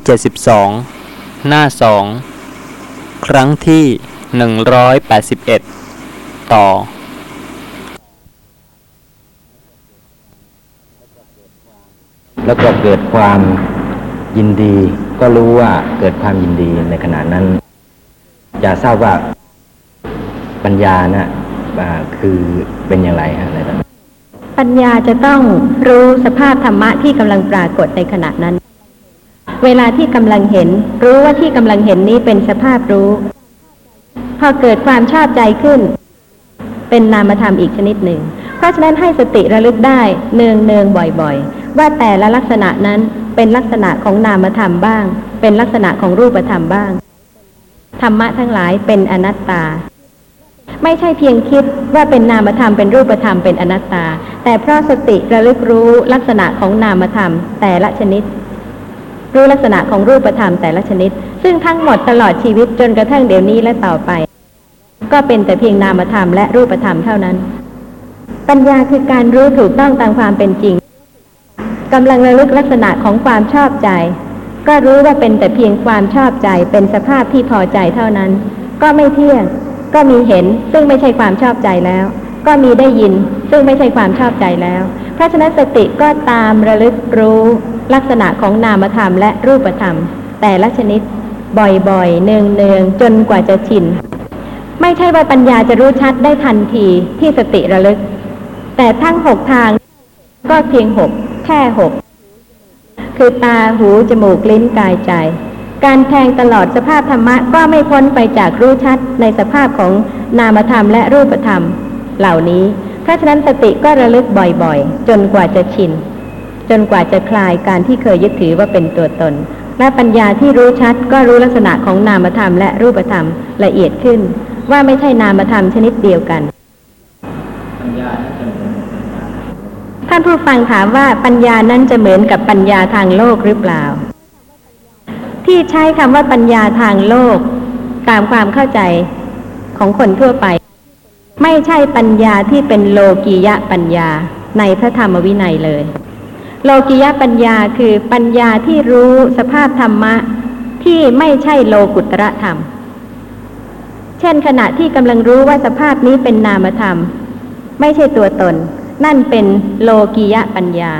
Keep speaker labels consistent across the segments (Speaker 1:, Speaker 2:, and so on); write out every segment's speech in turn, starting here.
Speaker 1: 72 หน้า2ครั้งที่ 181 ต่อ
Speaker 2: แล้วก็เกิดความยินดี ก็รู้ว่าเกิดความยินดีในขณะนั้น อย่าทราบว่าปัญญานะอ่าคือเป็นอย่างไรฮะในตอนนั้น
Speaker 3: ปัญญาจะต้องรู้สภาพธรรมะที่กำลังปรากฏในขณะนั้น เวลาที่กำลังเห็น รู้ว่าที่กำลังเห็นนี้เป็นสภาพรู้ พอเกิดความชอบใจขึ้น เป็นนามธรรมอีกชนิดหนึ่ง เพราะฉะนั้นให้สติระลึกได้เนืองเนืองบ่อยๆ ว่าแต่ละลักษณะนั้นเป็นลักษณะของนามธรรมบ้าง เป็นลักษณะของรูปธรรมบ้าง ธรรมะทั้งหลายเป็นอนัตตา ไม่ใช่เพียงคิดว่าเป็นนามธรรมเป็นรูปธรรมเป็นอนัตตา แต่เพราะสติระลึกรู้ลักษณะของนามธรรมแต่ละชนิด รู้ลักษณะของรูปธรรมแต่ละชนิด ซึ่งทั้งหมดตลอดชีวิตจนกระทั่งเดี๋ยวนี้และต่อไป ก็เป็นแต่เพียงนามธรรมและรูปธรรมเท่านั้น ปัญญาคือการรู้ถูกต้องตามความเป็นจริงกำลังระลึกลักษณะของความชอบใจ ก็รู้ว่าเป็นแต่เพียงความชอบใจเป็นสภาพที่พอใจเท่านั้น ก็ไม่เที่ยง ก็มีเห็นซึ่งไม่ใช่ความชอบใจแล้ว ก็มีได้ยินซึ่งไม่ใช่ความชอบใจแล้ว เพราะฉะนั้นสติก็ตามระลึกรู้ ลักษณะของนามธรรมและรูปธรรม แต่ละชนิด บ่อยๆ เนืองๆ จนกว่าจะชิน ไม่ใช่ว่าปัญญาจะรู้ชัดได้ทันทีที่สติระลึก แต่ทั้งหกทางก็เพียงหกแค่หกคือตาหูจมูกลิ้นกายใจ การแทงตลอดสภาพธรรมะก็ไม่พ้นไปจากรู้ชัดในสภาพของนามธรรมและรูปธรรม เหล่านี้เพราะฉะนั้นสติก็ระลึกบ่อยๆ จนกว่าจะชิน จนกว่าจะคลายการที่เคยยึดถือว่าเป็นตัวตน และปัญญาที่รู้ชัดก็รู้ลักษณะของนามธรรมและรูปธรรมละเอียดขึ้น ว่าไม่ใช่นามธรรมชนิดเดียวกัน ท่านผู้ฟังถามว่าปัญญานั้นจะเหมือนกับปัญญาทางโลกหรือเปล่า ที่ใช้คำว่าปัญญาทางโลก ตามความเข้าใจของคนทั่วไป ไม่ใช่ปัญญาที่เป็นโลกียะปัญญาในพระธรรมวินัยเลย โลกียะปัญญาคือปัญญาที่รู้สภาพธรรมะที่ไม่ใช่โลกุตระธรรม เช่นขณะที่กำลังรู้ว่าสภาพนี้เป็นนามธรรม ไม่ใช่ตัวตน นั่นเป็นโลกียะปัญญา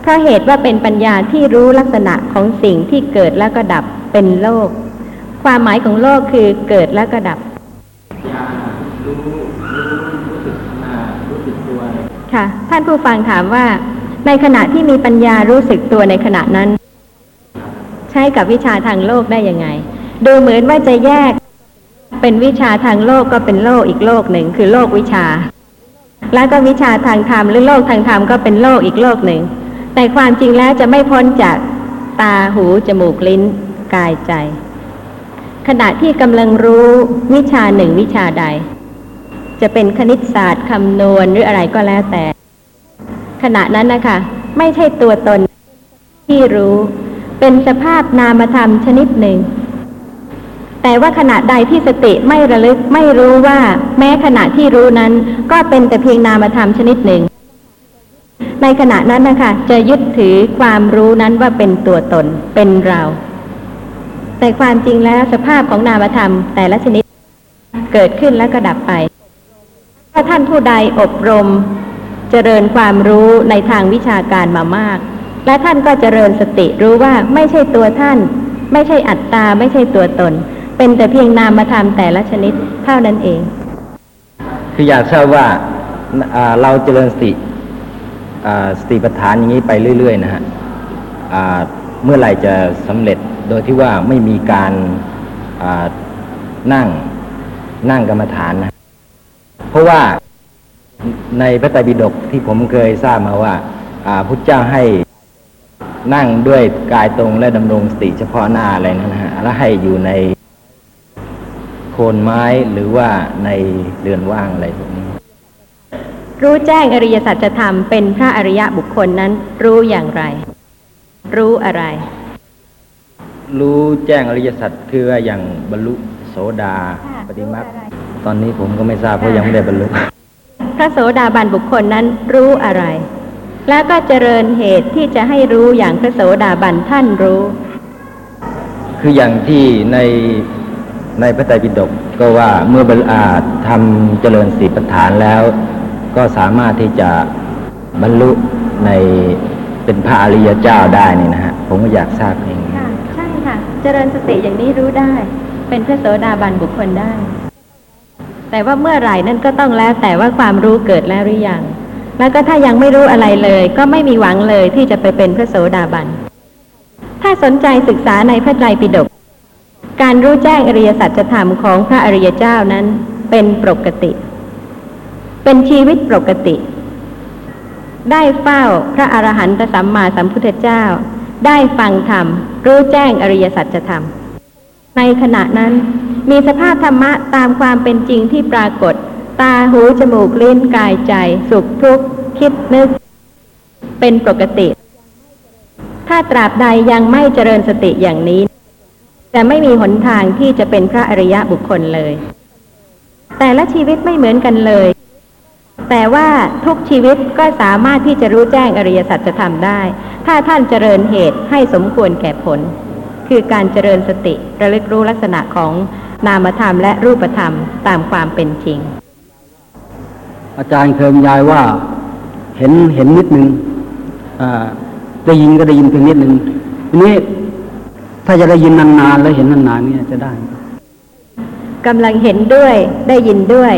Speaker 3: เพราะเหตุว่าเป็นปัญญาที่รู้ลักษณะของสิ่งที่เกิดแล้วก็ดับเป็นโลก ความหมายของโลกคือเกิดแล้วก็ดับค่ะ ท่านผู้ฟังถามว่า ในขณะที่มีปัญญารู้สึกตัวในขณะนั้น ใช้กับวิชาทางโลกได้ยังไง ดูเหมือนว่าจะแยก เป็นวิชาทางโลกก็เป็นโลกอีกโลกหนึ่งคือโลกวิชา แล้วก็วิชาทางธรรมหรือโลกทางธรรมก็เป็นโลกอีกโลกหนึ่ง แต่ความจริงแล้วจะไม่พ้นจากตาหูจมูกลิ้นกายใจ ขณะที่กำลังรู้วิชาหนึ่งวิชาใด จะเป็นคณิตศาสตร์คำนวณหรืออะไรก็แล้วแต่ ขณะนั้นนะคะไม่ใช่ตัวตนที่รู้ เป็นสภาพนามธรรมชนิดหนึ่ง แต่ว่าขณะใดที่สติไม่ระลึกไม่รู้ว่า แม้ขณะที่รู้นั้น ก็เป็นแต่เพียงนามธรรมชนิดหนึ่ง ในขณะนั้นนะคะจะยึดถือความรู้นั้นว่าเป็นตัวตนเป็นเรา แต่ความจริงแล้วสภาพของนามธรรมแต่ละชนิด เกิดขึ้นแล้วก็ดับไป ถ้าท่านผู้ใดอบรม เจริญความรู้ในทางวิชาการมามาก และท่านก็เจริญสติรู้ว่าไม่ใช่ตัวท่าน ไม่ใช่อัตตา ไม่ใช่ตัวตน เป็นแต่เพียงนามธรรมแต่ละชนิดเท่านั้นเอง
Speaker 2: คืออยากทราบว่าอ่าเราเจริญสติสติปัฏฐานอย่างนี้ไปเรื่อย ๆ นะฮะเมื่อไหร่จะสำเร็จโดยที่ว่าไม่มีการนั่งนั่งกรรมฐานนะเพราะว่า ในพระไตรปิฎกที่ผมเคยทราบมาว่าอ่าพุทธเจ้าให้นั่งด้วยกายตรงและดำรงสติเฉพาะหน้าอะไรนั่นนะฮะแล้วให้อยู่ในโคนไม้หรือว่าในเรือนว่างอะไรพวกนี้
Speaker 3: รู้แจ้งอริยสัจธรรมเป็นพระอริยะบุคคลนั้น รู้อย่างไร รู้อะไร
Speaker 2: รู้แจ้งอริยสัจคือว่าอย่างบรรลุโสดา
Speaker 3: ค่ะ
Speaker 2: ปฏิมา
Speaker 3: รู้อะไร
Speaker 2: ตอนนี้ผมก็ไม่ทราบเพราะยังไม่ได้บรรลุ
Speaker 3: พ ระโสดาบันบุคคลนั้นรู้อะไร แล้วก็เจริญเหตุที่จะให้รู้อย่างพระโสดาบันท่านรู้
Speaker 2: คืออย่างที่ในในพระไตรปิฎกก็ว่าเมื่อบรรอาทำเจริญสีประฐานแล้ว ก็สามารถที่จะบรรลุในเป็นพระอริยเจ้าได้นี่นะฮะผมก็อยากทราบเอง
Speaker 3: ค่ะใช่ค่ะ เจริญสติอย่างนี้รู้ได้ เป็นพระโสดาบันบุคคลได้ แต่ว่าเมื่อไหร่นั่นก็ต้องแล้วแต่ว่าความรู้เกิดแล้วหรือยัง แล้วก็ถ้ายังไม่รู้อะไรเลย ก็ไม่มีหวังเลยที่จะไปเป็นพระโสดาบัน ถ้าสนใจศึกษาในพระไตรปิฎก การรู้แจ้งอริยสัจธรรมของพระอริยเจ้านั้นเป็นปกติ เป็นชีวิตปกติ ได้เฝ้าพระอรหันตสัมมาสัมพุทธเจ้า ได้ฟังธรรม รู้แจ้งอริยสัจธรรม ในขณะนั้น มีสภาพธรรมะตามความเป็นจริงที่ปรากฏ ตาหูจมูกลิ้นกายใจ สุขทุกข์คิดนึก เป็นปกติ ถ้าตราบใดยังไม่เจริญสติอย่างนี้ จะไม่มีหนทางที่จะเป็นพระอริยะบุคคลเลย แต่ละชีวิตไม่เหมือนกันเลย แต่ว่าทุกชีวิตก็สามารถที่จะรู้แจ้งอริยสัจธรรมได้ ถ้าท่านเจริญเหตุให้สมควรแก่ผล คือการเจริญสติระลึกรู้ลักษณะของ นามธรรมและรูปธรรมตามความเป็นจริง
Speaker 4: อาจารย์เคยบรรยายว่าเห็นเห็นนิดหนึ่งอ่าได้ยินก็ได้ยินเพียงนิดหนึ่งทีนี้ถ้าจะได้ยินนานๆแล้วเห็นนานๆเนี่ยจะได้ไหม
Speaker 3: กำลังเห็นด้วยได้ยินด้วย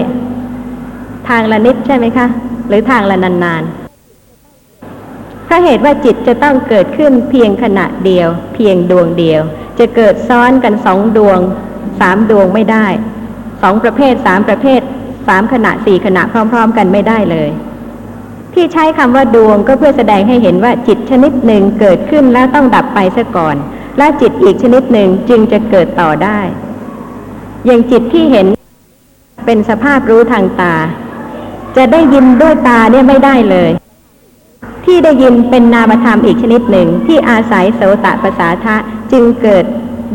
Speaker 3: ทางละนิดใช่ไหมคะ หรือทางละนานๆเพราะเหตุว่าจิตจะต้องเกิดขึ้นเพียงขณะเดียว เพียงดวงเดียว จะเกิดซ้อนกันสองดวง สามดวงไม่ได้สองประเภทสามประเภทสามขณะสี่ขณะพร้อม ๆ กันไม่ได้เลย ที่ใช้คำว่าดวงก็เพื่อแสดงให้เห็นว่าจิตชนิดหนึ่งเกิดขึ้นแล้วต้องดับไปซะก่อน และจิตอีกชนิดหนึ่งจึงจะเกิดต่อได้ อย่างจิตที่เห็นเป็นสภาพรู้ทางตา จะได้ยินด้วยตาเนี่ยไม่ได้เลย ที่ได้ยินเป็นนามธรรมอีกชนิดหนึ่งที่อาศัยโสตประสาทะจึงเกิด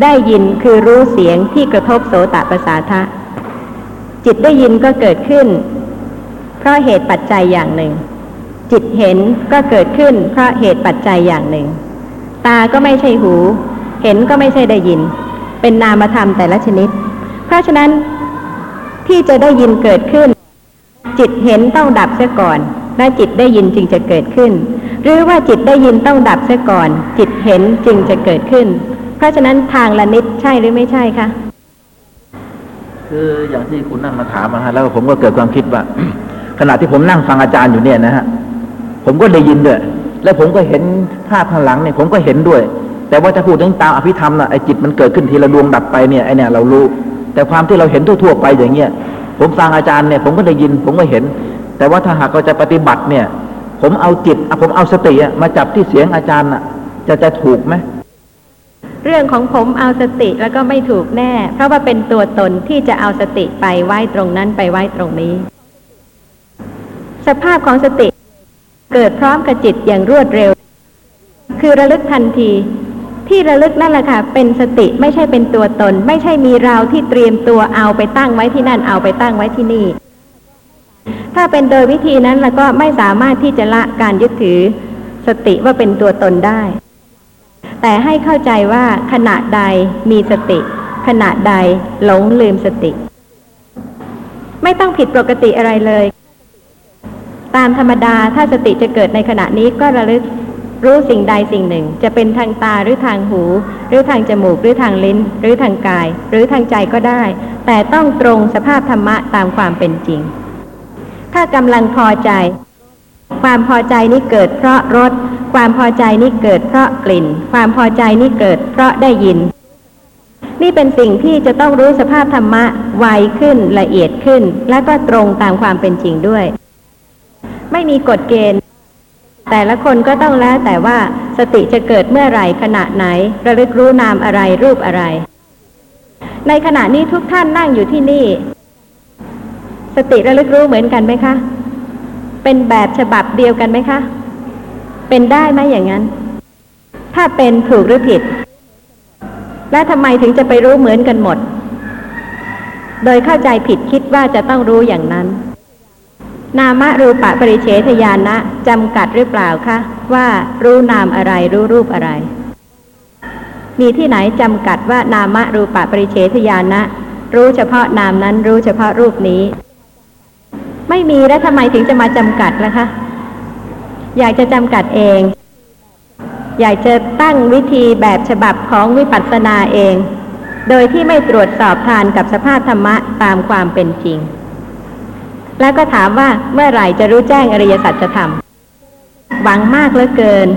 Speaker 3: ได้ยินคือรู้เสียงที่กระทบโสตประสาทะ จิตได้ยินก็เกิดขึ้น เพราะเหตุปัจจัยอย่างหนึ่ง จิตเห็นก็เกิดขึ้น เพราะเหตุปัจจัยอย่างหนึ่ง ตาก็ไม่ใช่หู เห็นก็ไม่ใช่ได้ยิน เป็นนามธรรมแต่ละชนิด เพราะฉะนั้นที่จะได้ยินเกิดขึ้น จิตเห็นต้องดับเสียก่อน และจิตได้ยินจึงจะเกิดขึ้น หรือว่าจิตได้ยินต้องดับเสียก่อน จิตเห็นจึงจะเกิดขึ้น เพราะฉะนั้นทางละนิดใช่หรือไม่ใช่คะ
Speaker 5: คืออย่างที่คุณนั่งมาถามนะฮะแล้วผมก็เกิดความคิดว่า ขณะที่ผมนั่งฟังอาจารย์อยู่เนี่ยนะฮะผมก็ได้ยินด้วยแล้วผมก็เห็นภาพข้างหลังเนี่ยผมก็เห็นด้วย แต่ว่าจะพูดถึงตามอภิธรรมนะไอ้จิตมันเกิดขึ้นทีละดวงดับไปเนี่ยไอ้เนี่ยเรารู้ แต่ความที่เราเห็นทั่วๆไปอย่างเงี้ยผมฟังอาจารย์เนี่ยผมก็ได้ยิน ผมก็เห็น แต่ว่าถ้าหากเราจะปฏิบัติเนี่ย ผมเอาจิตอะผมเอาสติอะมาจับที่เสียงอาจารย์อะ จะจะถูกไหม
Speaker 3: เรื่องของผมเอาสติแล้วก็ไม่ถูกแน่ เพราะว่าเป็นตัวตนที่จะเอาสติไปไว้ตรงนั้นไปไว้ตรงนี้ สภาพของสติ เกิดพร้อมกับจิตอย่างรวดเร็ว คือระลึกทันที ที่ระลึกนั่นแหละค่ะเป็นสติไม่ใช่เป็นตัวตน ไม่ใช่มีเราที่เตรียมตัวเอาไปตั้งไว้ที่นั่นเอาไปตั้งไว้ที่นี่ ถ้าเป็นโดยวิธีนั้นแล้วก็ไม่สามารถที่จะละการยึดถือ สติว่าเป็นตัวตนได้ แต่ให้เข้าใจว่าขณะใดมีสติ ขณะใดหลงลืมสติ ไม่ต้องผิดปกติอะไรเลย ตามธรรมดาถ้าสติจะเกิดในขณะนี้ก็ระลึกรู้สิ่งใดสิ่งหนึ่ง จะเป็นทางตาหรือทางหู หรือทางจมูกหรือทางลิ้น หรือทางกาย หรือทางใจก็ได้ แต่ต้องตรงสภาพธรรมะตามความเป็นจริง ถ้ากำลังพอใจ ความพอใจนี้เกิดเพราะรส ความพอใจนี้เกิดเพราะกลิ่น ความพอใจนี้เกิดเพราะได้ยิน นี่เป็นสิ่งที่จะต้องรู้สภาพธรรมะไวขึ้นละเอียดขึ้น และก็ตรงตามความเป็นจริงด้วย ไม่มีกฎเกณฑ์ แต่ละคนก็ต้องแล้วแต่ว่าสติจะเกิดเมื่อไหร่ขณะไหน ระลึกรู้นามอะไรรูปอะไร ในขณะนี้ทุกท่านนั่งอยู่ที่นี่ สติระลึกรู้เหมือนกันไหมคะ เป็นแบบฉบับเดียวกันไหมคะ เป็นได้ไหมอย่างนั้น ถ้าเป็นถูกหรือผิด และทำไมถึงจะไปรู้เหมือนกันหมด โดยเข้าใจผิดคิดว่าจะต้องรู้อย่างนั้น นามรูปะปริเฉทญาณะจำกัดหรือเปล่าคะว่ารู้นามอะไรรู้รูปอะไร มีที่ไหนจำกัดว่านามรูปะปริเฉทญาณะรู้เฉพาะนามนั้นรู้เฉพาะรูปนี้ ไม่มีแล้วทำไมถึงจะมาจำกัดล่ะคะ อยากจะจำกัดเอง อยากจะตั้งวิธีแบบฉบับของวิปัสสนาเอง โดยที่ไม่ตรวจสอบทานกับสภาพธรรมะตามความเป็นจริง แล้วก็ถามว่าเมื่อไหร่จะรู้แจ้งอริยสัจธรรมหวังมากเหลือเกิน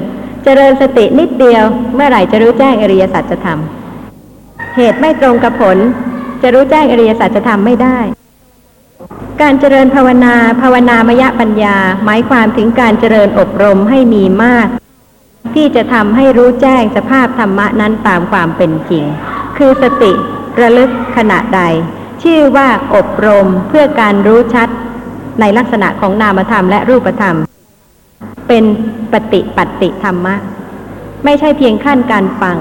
Speaker 3: เจริญสตินิดเดียว เมื่อไหร่จะรู้แจ้งอริยสัจธรรม เหตุไม่ตรงกับผล จะรู้แจ้งอริยสัจธรรมไม่ได้ การเจริญภาวนา ภาวนามยปัญญา หมายความถึงการเจริญอบรมให้มีมาก ที่จะทำให้รู้แจ้งสภาพธรรมะนั้นตามความเป็นจริง คือสติระลึกขณะใด ชื่อว่าอบรมเพื่อการรู้ชัด ในลักษณะของนามธรรมและรูปธรรม เป็นปฏิปัติธรรมะ ไม่ใช่เพียงขั้นการฟัง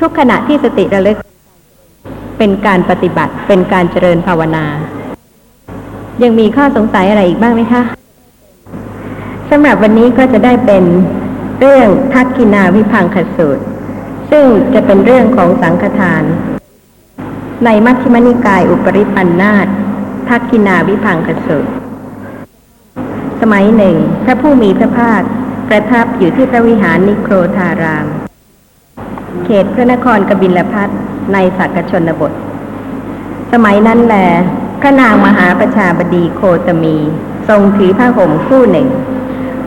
Speaker 3: ทุกขณะที่สติระลึก เป็นการปฏิบัติเป็นการเจริญภาวนา ยังมีข้อสงสัยอะไรอีกบ้างไหมคะสำหรับวันนี้ก็จะได้เป็นเรื่องทักกินาวิพังคสูตร ซึ่งจะเป็นเรื่องของสังฆทาน ในมัชฌิมนิกายอุปริปันธาตทักกินาวิพังคสูตร สมัยหนึ่ง พระผู้มีพระภาคประทับอยู่ที่พระวิหารนิโครธาราม เขตพระนครกบิลพัทในสักกชนบท สมัยนั้นแล พระนางมหาประชาบดีโคตมี ทรงถือผ้าห่มคู่หนึ่ง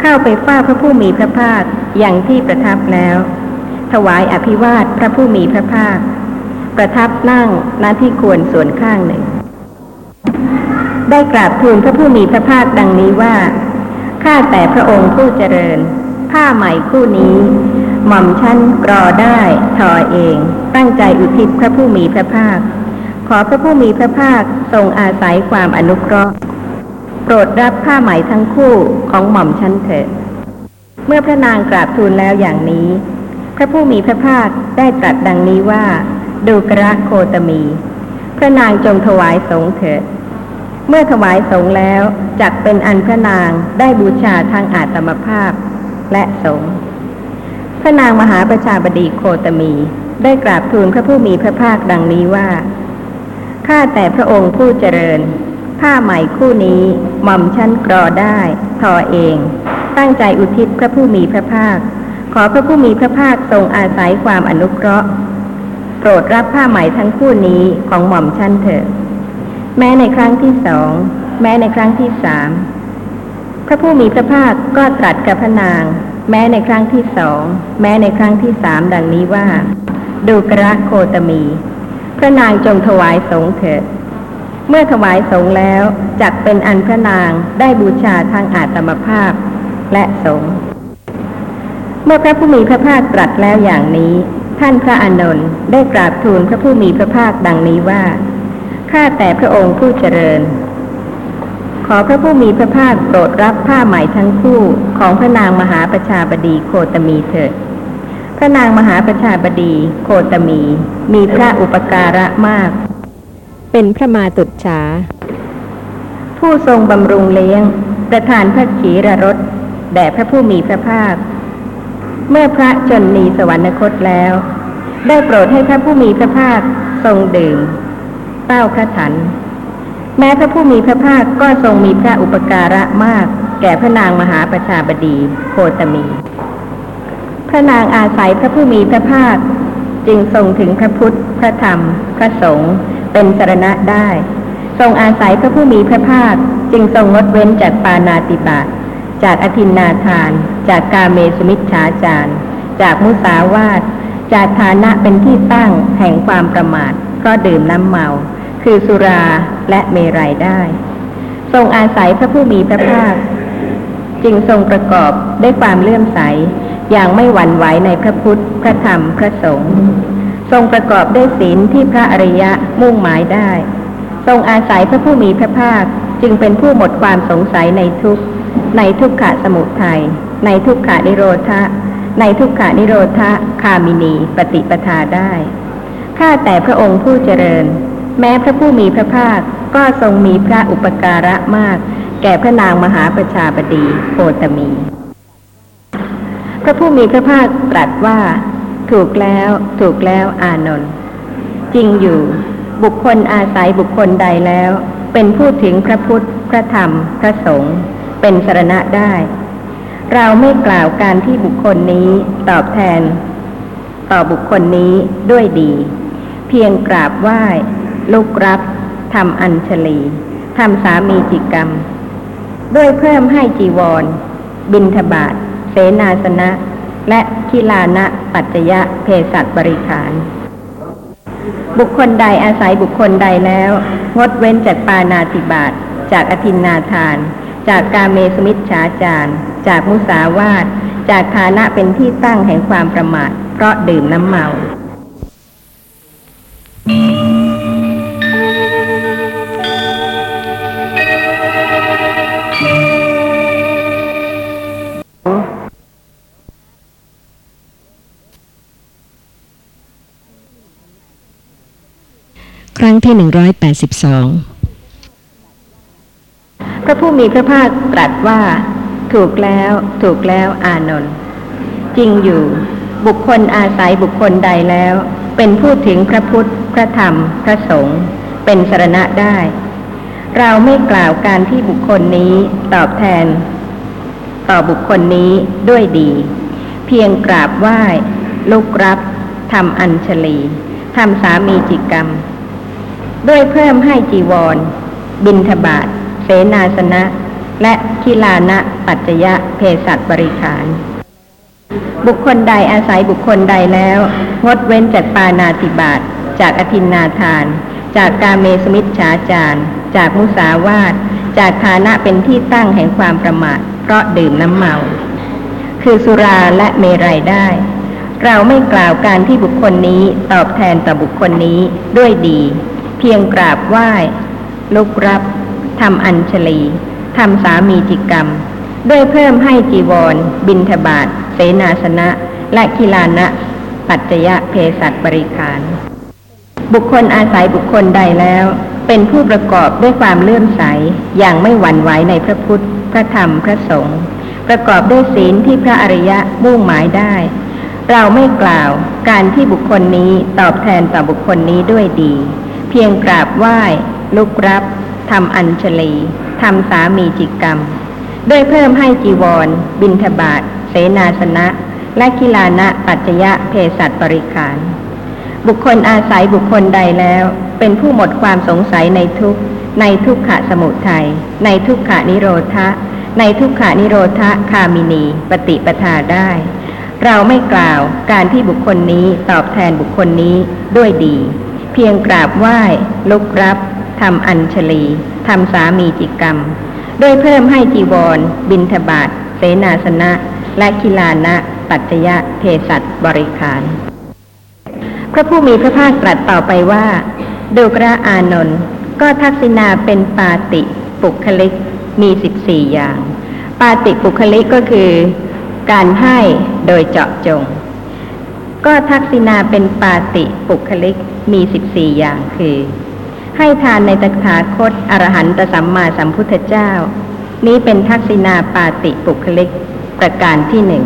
Speaker 3: เข้าไปเฝ้าพระผู้มีพระภาคอย่างที่ประทับแล้ว ถวายอภิวาทพระผู้มีพระภาค ประทับนั่งณที่ควรส่วนข้างหนึ่ง ได้กราบทูลพระผู้มีพระภาคดังนี้ว่าข้าแต่พระองค์ผู้เจริญ ผ้าใหม่คู่นี้ หม่อมชั้นกรอได้ทอเอง ตั้งใจอุทิศพระผู้มีพระภาค อพระผู้มีพระภาคทรงอาศัยความอนุเคราะห์ โปรดรับผ้าไหมทั้งคู่ของหม่อมชันเถิด เมื่อพระนางกราบทูลแล้วอย่างนี้ พระผู้มีพระภาคได้ตรัสดังนี้ว่า ดูกระโคตมี พระนางจงถวายสงเถิด เมื่อถวายสงแล้วจักเป็นอันพระนางได้บูชาทางอาตมภาพและสงพระนางมหาประชาบดีโคตมี ได้กราบทูลพระผู้มีพระภาคดังนี้ว่า ข้าแต่พระองค์ผู้เจริญ ผ้าใหม่คู่นี้หม่อมชั้นกรอได้ ทอเอง ตั้งใจอุทิศพระผู้มีพระภาค ขอพระผู้มีพระภาคทรงอาศัยความอนุเคราะห์ โปรดรับผ้าไหมทั้งคู่นี้ของหม่อมชั้นเถิดแม้ในครั้งที่สอง แม้ในครั้งที่สามพระผู้มีพระภาคก็ตรัสกับพระนาง แม้ในครั้งที่สอง แม้ในครั้งที่สามดังนี้ว่า ดูกระโคตมี ระนางจงถวายสงเถิด เมื่อถวายสงแล้วจักเป็นอันพระนางได้บูชาทางอาตมภาพและสงเมื่อพระผู้มีพระภาคตรัสแล้วอย่างนี้ ท่านพระอานนท์ได้กราบทูลพระผู้มีพระภาคดังนี้ว่าข้าแต่พระองค์ผู้เจริญ ขอพระผู้มีพระภาคโปรดรับผ้าไหมทั้งคู่ของพระนางมหาประชาบดีโคตมีเถิด ระนางมหาประชาบดีโคตมี มีพระอุปการะมาก เป็นพระมาตุฉา ผู้ทรงบำรุงเลี้ยง ประทานพระขีรรสแด่พระผู้มีพระภาค เมื่อพระชนนีสวรรคตแล้ว ได้โปรดให้พระผู้มีพระภาคทรงดื่มเต้าพระถัน แม้พระผู้มีพระภาคก็ทรงมีพระอุปการะมาก แก่พระนางมหาประชาบดีโคตมี พระนางอาศัยพระผู้มีพระภาค จึงทรงถึงพระพุทธ พระธรรม พระสงฆ์เป็นสรณะได้ ทรงอาศัยพระผู้มีพระภาค จึงทรงงดเว้นจากปานาติบาตจากอธินนาทาน จากกาเมสุมิชฌาจารจากมุสาวาทจากฐานะเป็นที่ตั้งแห่งความประมาทเพราะดื่มน้ำเมา คือสุราและเมรัยได้ ทรงอาศัยพระผู้มีพระภาค จึงทรงประกอบด้วยความเลื่อมใส อย่างไม่หวั่นไหวในพระพุทธ พระธรรม พระสงฆ์ ทรงประกอบด้วยศีลที่พระอริยะมุ่งหมายได้ ทรงอาศัยพระผู้มีพระภาคจึงเป็นผู้หมดความสงสัยในทุกในทุกขะสมุทัย ในทุกขานิโรธะ ในทุกขานิโรธะคามินีปฏิปทาได้ ข้าแต่พระองค์ผู้เจริญ แม้พระผู้มีพระภาคก็ทรงมีพระอุปการะมาก แก่พระนางมหาประชาบดีโคตมี พระผู้มีพระภาคตรัสว่า ถูกแล้วถูกแล้วอานนท์จริงอยู่ บุคคลอาศัยบุคคลใดแล้ว เป็นผู้ถึงพระพุทธ พระธรรม พระสงฆ์เป็นสรณะได้ เราไม่กล่าวการที่บุคคลนี้ตอบแทน ต่อบุคคลนี้ด้วยดี เพียงกราบไหว้ลุกรับทำอัญชลีทำสามีจิกรรม ด้วยเพิ่มให้จีวร บินทบาท เสนาสนะ และคิลานะปัจจยะเพศัตบริขาร บุคคลใดอาศัยบุคคลใดแล้ว งดเว้นจากปานาติบาตจากอธินนาทาน จากกาเมสมิชฉาจารจากมุสาวาท จากฐานะเป็นที่ตั้งแห่งความประมาท เพราะดื่มน้ำเมา
Speaker 6: ครั้ ที่ 182
Speaker 3: พระผู้มีพระภาคตรัสว่า ถูกแล้วถูกแล้วอานนท์จริงอยู่ บุคคลอาศัยบุคคลใดแล้ว เป็นผู้ถึงพระพุทธ พระธรรม พระสงฆ์เป็นสรณะได้ เราไม่กล่าวการที่บุคคลนี้ตอบแทน ต่อบุคคลนี้ด้วยดี เพียงกราบไหว้ลุกรับทำอัญชลีทำสามีจิกรรม ด้วยเพิ่มให้จีวร บินทบาทเสนาสนะ และคิลานะปัจจยะเพศัตบริขาร บุคคลใดอาศัยบุคคลใดแล้ว งดเว้นจากปานาติบาตจากอธินนาทาน จากกาเมสมิชฉาจารจากมุสาวาทจากฐานะเป็นที่ตั้งแห่งความประมาท เพราะดื่มน้ำเมา คือสุราและเมรัยได้ เราไม่กล่าวการที่บุคคลนี้ตอบแทนต่อบุคคลนี้ด้วยดี เพียงกราบไหว้ ลุกรับทำอัญชลีทำสามีจิกรรม ด้วยเพิ่มให้จีวร บินทบาทเสนาสนะ และคิลานะ ปัจจยะเพศัตบริขาร บุคคลอาศัยบุคคลใดแล้ว เป็นผู้ประกอบด้วยความเลื่อมใส อย่างไม่หวั่นไหวในพระพุทธ พระธรรมพระสงฆ์ประกอบด้วยศีลที่พระอริยะมุ่งหมายได้ เราไม่กล่าวการที่บุคคลนี้ตอบแทนต่อบุคคลนี้ด้วยดี เพียงกราบไหว้ ลุกรับทำอัญชลีทำสามีจิกรรม ด้วยเพิ่มให้จีวร บินทบาทเสนาสนะ และกิลานะปัจจยะเพศัตบริขาร บุคคลอาศัยบุคคลใดแล้ว เป็นผู้หมดความสงสัยในทุกในทุกขะสมุทัยในทุกขานิโรธะ ในทุกขานิโรธะคามินีปฏิปทาได้ เราไม่กล่าวการที่บุคคลนี้ตอบแทนบุคคลนี้ด้วยดี เพียงกราบไหว้ ลุกรับทำอัญชลีทำสามีจิกรรมด้วยเพิ่มให้จีวร บินทบาทเสนาสนะ และคิลานะปัจจยะเพศัตบริขาร พระผู้มีพระภาคตรัสต่อไปว่าดูกระอานนท์ก็ทักษิณาเป็นปาติปุคลิกมีสิบสี่อย่าง ปาติปุคลิกก็คือ การให้โดยเจาะจง ก็ทักษิณาเป็นปาติปุคลิกมีสิบสี่อย่างคือ ให้ทานในตถาคตอรหันตสัมมาสัมพุทธเจ้า นี้เป็นทักษิณาปาติปุคลิกประการที่หนึ่ง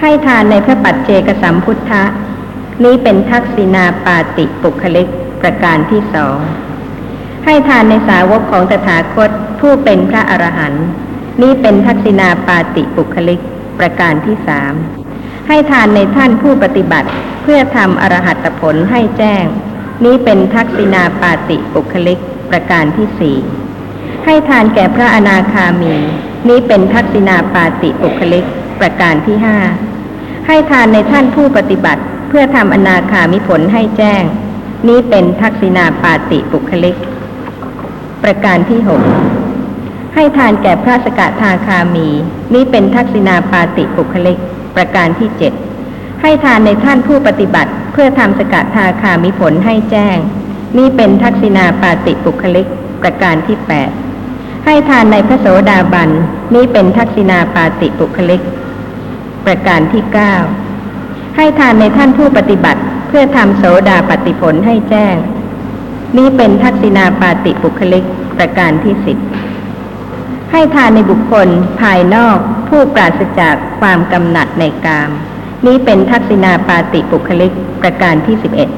Speaker 3: ให้ทานในพระปัจเจกสัมพุทธะนี้เป็นทักษิณาปาติปุคลิกประการที่สองให้ทานในสาวกของตถาคตผู้เป็นพระอรหันต์นี้เป็นทักษิณาปาติปุคลิกประการที่สาม ให้ทานในท่านผู้ปฏิบัติ เพื่อทำอรหัตผลให้แจ้ง นี้เป็นทักษิณาปาติปุคลิกประการที่สี่ให้ทานแก่พระอนาคามี นี้เป็นทักษิณาปาติปุคลิกประการที่ห้าให้ทานในท่านผู้ปฏิบัติเพื่อทำอนาคามิผลให้แจ้ง นี้เป็นทักษิณาปาติปุคลิก ประการที่หกให้ทานแก่พระสกทาคามี นี้เป็นทักษิณาปาติปุคลิก ประการที่เจ็ดให้ทานในท่านผู้ปฏิบัติ เพื่อทำสกทาคามิผลให้แจ้ง นี่เป็นทักษิณาปาติปุคลิกประการที่แปดให้ทานในพระโสดาบันนี้เป็นทักษิณาปาติปุคลิก ประการที่เก้าให้ทานในท่านผู้ปฏิบัติ เพื่อทำโสดาปฏิผลให้แจ้ง นี้เป็นทักษิณาปาติปุคลิก ประการที่สิบ ให้ทานในบุคคลภายนอกผู้ปราศจากความกำหนัดในกาม นี้เป็นทักษิณาปาติปุคลิกประการที่สิบเอ็ด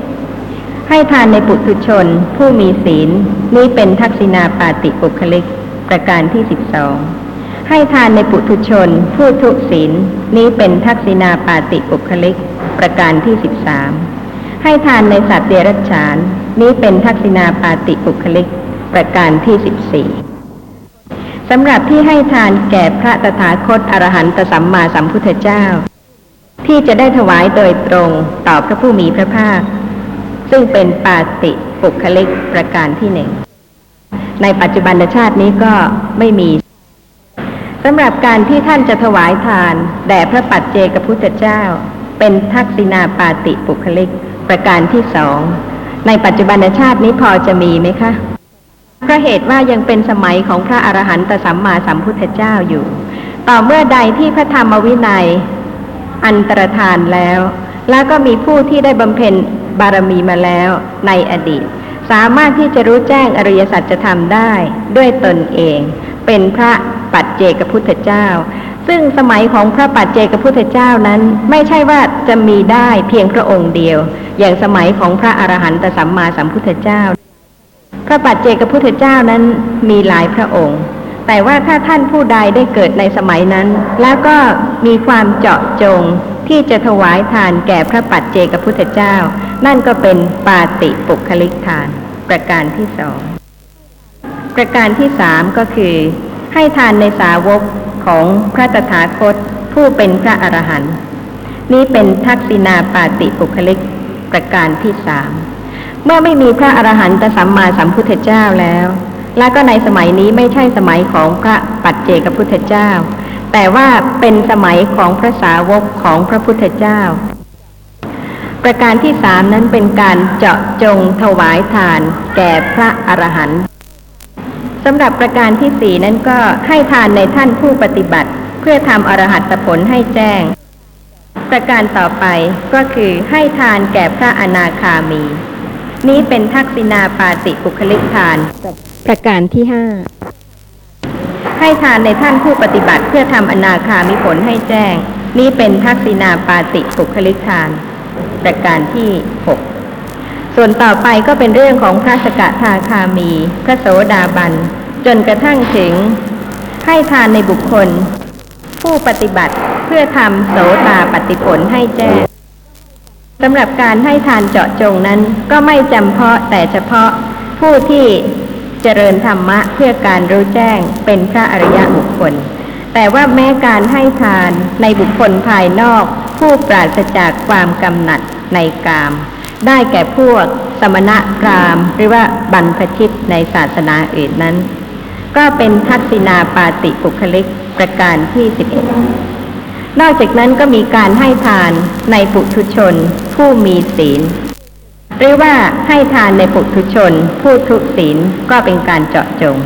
Speaker 3: ให้ทานในปุถุชนผู้มีศีล นี้เป็นทักษิณาปาติปุคลิกประการที่สิบสองให้ทานในปุถุชนผู้ทุศีล นี้เป็นทักษิณาปาติปุคลิกประการที่สิบสามให้ทานในสัตว์เดรัจฉาน นี้เป็นทักษิณาปาติปุคลิกประการที่สิบสี่ สำหรับที่ให้ทานแก่พระตถาคตอรหันตสัมมาสัมพุทธเจ้า ที่จะได้ถวายโดยตรงต่อพระผู้มีพระภาค ซึ่งเป็นปาติปุคลิกประการที่หนึ่ง ในปัจจุบันชาตินี้ก็ไม่มีสำหรับการที่ท่านจะถวายทานแด่พระปัจเจกพุทธเจ้า เป็นทักษิณาปาติปุคลิกประการที่สอง ในปัจจุบันชาตินี้พอจะมีไหมคะ เพราะเหตุว่ายังเป็นสมัยของพระอรหันตสัมมาสัมพุทธเจ้าอยู่ ต่อเมื่อใดที่พระธรรมวินัยอันตรธานแล้ว แล้วก็มีผู้ที่ได้บำเพ็ญบารมีมาแล้วในอดีต สามารถที่จะรู้แจ้งอริยสัจธรรมได้ด้วยตนเอง เป็นพระปัจเจกพุทธเจ้า ซึ่งสมัยของพระปัจเจกพุทธเจ้านั้นไม่ใช่ว่าจะมีได้เพียงพระองค์เดียว อย่างสมัยของพระอรหันตสัมมาสัมพุทธเจ้า ระปัจเจกพุทธเจ้านั้นมีหลายพระองค์ แต่ว่าถ้าท่านผู้ใดได้เกิดในสมัยนั้น แล้วก็มีความเจาะจงที่จะถวายทานแก่พระปัจเจกพุทธเจ้า นั่นก็เป็นปาติปุคลิกทาน ประการที่สอง ประการที่สามก็คือ ให้ทานในสาวกของพระตถาคตผู้เป็นพระอรหันต์นี้เป็นทักษิณาปาติปุคลิกประการที่สาม เมื่อไม่มีพระอรหันตสัมมาสัมพุทธเจ้าแล้ว และก็ในสมัยนี้ไม่ใช่สมัยของพระปัจเจกพุทธเจ้า แต่ว่าเป็นสมัยของพระสาวกของพระพุทธเจ้า ประการที่สามนั้นเป็นการเจาะจงถวายทาน แก่พระอรหันต์สำหรับประการที่สี่นั้นก็ให้ทานในท่านผู้ปฏิบัติ เพื่อทำอรหัตผลให้แจ้ง ประการต่อไปก็คือให้ทานแก่พระอนาคามี นี้เป็นทักษิณาปาติปุคลิกทาน ประการที่ห้าให้ทานในท่านผู้ปฏิบัติเพื่อทำอนาคามิผลให้แจ้ง นี้เป็นทักษิณาปาติปุคลิกทาน ประการที่หกส่วนต่อไปก็เป็นเรื่องของพระสกทาคามี พระโสดาบัน จนกระทั่งถึง ให้ทานในบุคคล ผู้ปฏิบัติเพื่อทำโสตาปฏิผลให้แจ้ง สำหรับการให้ทานเจาะจงนั้นก็ไม่จำเพาะแต่เฉพาะผู้ที่เจริญธรรมะเพื่อการรู้แจ้งเป็นพระอริยบุคคล แต่ว่าแม้การให้ทานในบุคคลภายนอก ผู้ปราศจากความกำหนัดในกาม ได้แก่พวกสมณะพราหมณ์ หรือว่าบรรพชิตในศาสนาอื่นนั้น ก็เป็นทักษิณาปาติปุคลิกประการที่สิบเอ็ดนอกจากนั้นก็มีการให้ทานในปุถุชน ผู้มีศีล หรือว่าให้ทานในปุถุชน ผู้ทุศีลก็เป็นการเจาะจง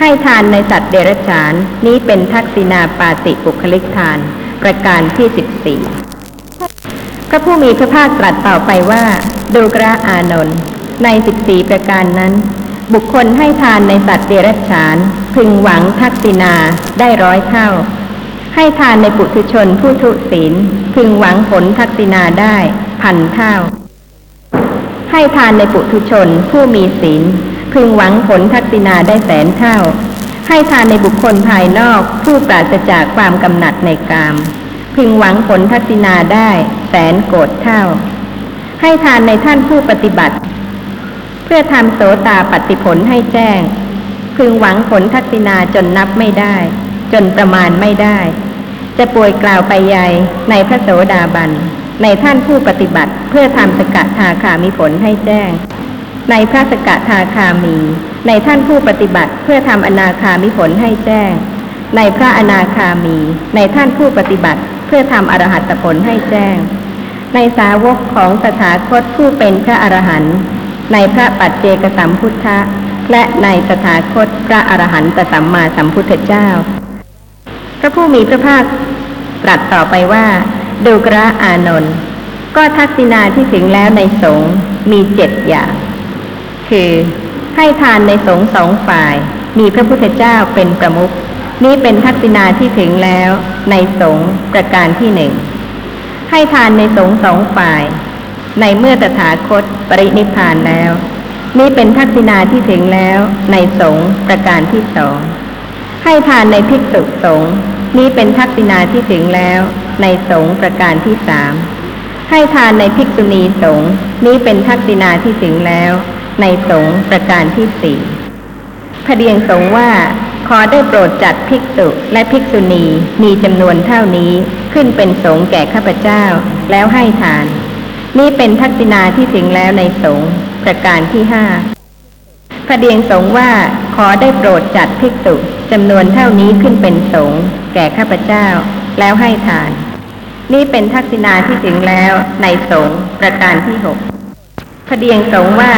Speaker 3: ให้ทานในสัตว์เดรัจฉาน นี้เป็นทักษิณาปาติปุคลิกทาน ประการที่สิบสี่พระผู้มีพระภาคตรัสต่อไปว่า ดูกระอานนท์ในสิบสี่ประการนั้น บุคคลให้ทานในสัตว์เดรัจฉาน พึงหวังทักษิณาได้ร้อยเท่าให้ทานในปุถุชนผู้ทุศีลพึงหวังผลทักษิณาได้ พันเท่า ให้ทานในปุถุชนผู้มีศีลพึงหวังผลทักษิณาได้แสนเท่า ให้ทานในบุคคลภายนอกผู้ปราศจากความกำหนัดในกาม พึงหวังผลทักษิณาได้แสนโกดเท่า ให้ทานในท่านผู้ปฏิบัติ เพื่อทำโสตาปฏิผลให้แจ้ง พึงหวังผลทักษิณาจนนับไม่ได้ จนประมาณไม่ได้ จะป่วยกล่าวไปใหญ่ในพระโสดาบัน ในท่านผู้ปฏิบัติเพื่อทำสกทาคามิผลให้แจ้ง ในพระสกทาคามี ในท่านผู้ปฏิบัติเพื่อทำอนาคามิผลให้แจ้ง ในพระอนาคามี ในท่านผู้ปฏิบัติเพื่อทำอรหัตผลให้แจ้ง ในสาวกของสถาคตผู้เป็นพระอรหันต์ในพระปัจเจกสัมพุทธะและในสถาคตพระอรหันตสัมมาสัมพุทธเจ้า พระผู้มีพระภาคตรัสต่อไปว่า ดูกระอานนท์ก็ทักษิณาที่ถึงแล้วในสงมีเจ็ดอย่าง คือให้ทานในสงสองฝ่าย มีพระพุทธเจ้าเป็นประมุขนี้เป็นทักษิณาที่ถึงแล้วในสงประการที่หนึ่งให้ทานในสงสองฝ่าย ในเมื่อตถาคตปรินิพพานแล้ว นี่เป็นทักษิณาที่ถึงแล้วในสงประการที่สองให้ทานในภิกษุสงฆ์ นี้เป็นทักษิณาที่ถึงแล้วในสงประการที่สามให้ทานในภิกษุณีสงนี้เป็นทักษิณาที่ถึงแล้ว ในสงประการที่สี่พระเดียงสงว่าขอได้โปรดจัดภิกษุและภิกษุณีมีจำนวนเท่านี้ขึ้นเป็นสงแก่ข้าพเจ้าแล้วให้ทาน นี่เป็นทักษิณาที่ถึงแล้วในสงประการที่ห้า พระเดียงสงว่าขอได้โปรดจัดภิกษุจำนวนเท่านี้ขึ้นเป็นสงฆ์แก่ข้าพเจ้า แล้วให้ทาน นี่เป็นทักษิณาที่ถึงแล้วในสงฆ์ประการที่หกพระเดียงสงว่า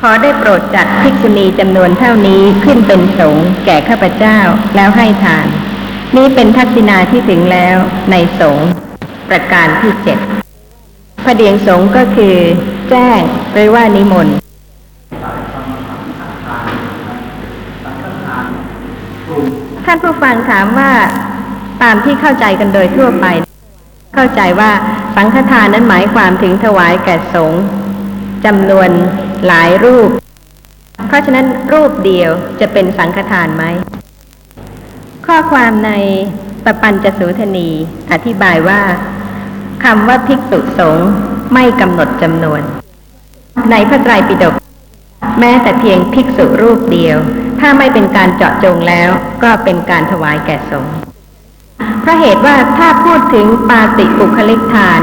Speaker 3: ขอได้โปรดจัดภิกษุณีจำนวนเท่านี้ขึ้นเป็นสงฆ์แก่ข้าพเจ้าแล้วให้ทาน นี่เป็นทักษิณาที่ถึงแล้วในสงฆ์ประการที่เจ็ดพระเดียงสงก็คือ แจ้งหรือว่านิมนต์ ท่านผู้ฟังถามว่าตามที่เข้าใจกันโดยทั่วไป เข้าใจว่าสังฆทานนั้นหมายความถึงถวายแก่สงฆ์จำนวนหลายรูป เพราะฉะนั้นรูปเดียวจะเป็นสังฆทานไหม ข้อความในปปัญจสูทนี อธิบายว่าคำว่าภิกษุสงฆ์ไม่กำหนดจำนวน ในพระไตรปิฎกแม้แต่เพียงภิกษุรูปเดียว ถ้าไม่เป็นการเจาะจงแล้วก็เป็นการถวายแก่สงฆ์เพราะเหตุว่าถ้าพูดถึงปาติปุคลิกทาน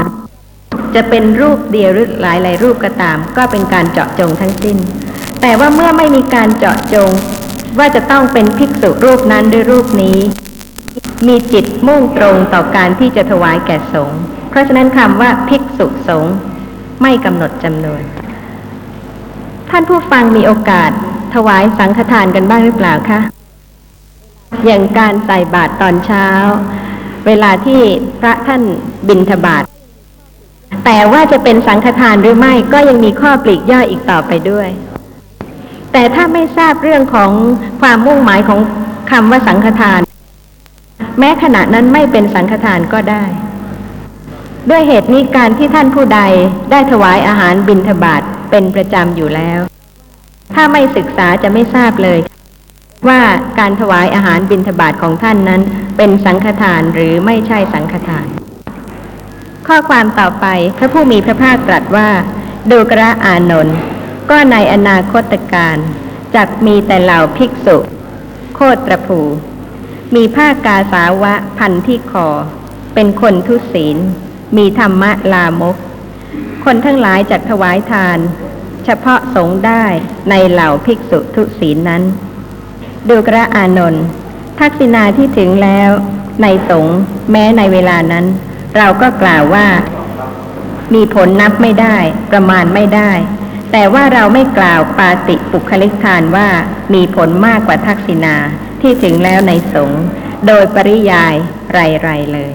Speaker 3: จะเป็นรูปเดียวหรือหลายหลายรูปก็ตาม ก็เป็นการเจาะจงทั้งสิ้น แต่ว่าเมื่อไม่มีการเจาะจง ว่าจะต้องเป็นภิกษุรูปนั้นด้วยรูปนี้ มีจิตมุ่งตรงต่อการที่จะถวายแก่สงฆ์เพราะฉะนั้นคำว่าภิกษุสงฆ์ไม่กำหนดจำนวน ท่านผู้ฟังมีโอกาส ถวายสังฆทานกันบ้างหรือเปล่าคะอย่างการใส่บาตรตอนเช้า เวลาที่พระท่านบิณฑบาตแต่ว่าจะเป็นสังฆทานหรือไม่ก็ยังมีข้อปลีกย่อยอีกต่อไปด้วย แต่ถ้าไม่ทราบเรื่องของความมุ่งหมายของคำว่าสังฆทาน แม้ขณะนั้นไม่เป็นสังฆทานก็ได้ ด้วยเหตุนี้การที่ท่านผู้ใดได้ถวายอาหารบิณฑบาตเป็นประจำอยู่แล้ว ถ้าไม่ศึกษาจะไม่ทราบเลย ว่าการถวายอาหารบิณฑบาตของท่านนั้น เป็นสังฆทานหรือไม่ใช่สังฆทาน ข้อความต่อไปพระผู้มีพระภาคตรัสว่าดูกระอานนท์ก็ในอนาคตการจักมีแต่เหล่าภิกษุ โคตรภู มีผ้ากาสาวะพันที่คอ เป็นคนทุศีล มีธรรมะลามก คนทั้งหลายจักถวายทาน เฉพาะสงฆ์ได้ในเหล่าภิกษุทุศีนั้น ดูกระอานนท์ทักษิณาที่ถึงแล้วในสงฆ์แม้ในเวลานั้น เราก็กล่าวว่า มีผลนับไม่ได้ ประมาณไม่ได้ แต่ว่าเราไม่กล่าวปาติปุคลิกทานว่ามีผลมากกว่าทักษิณาที่ถึงแล้วในสงฆ์โดยปริยายไรๆเลย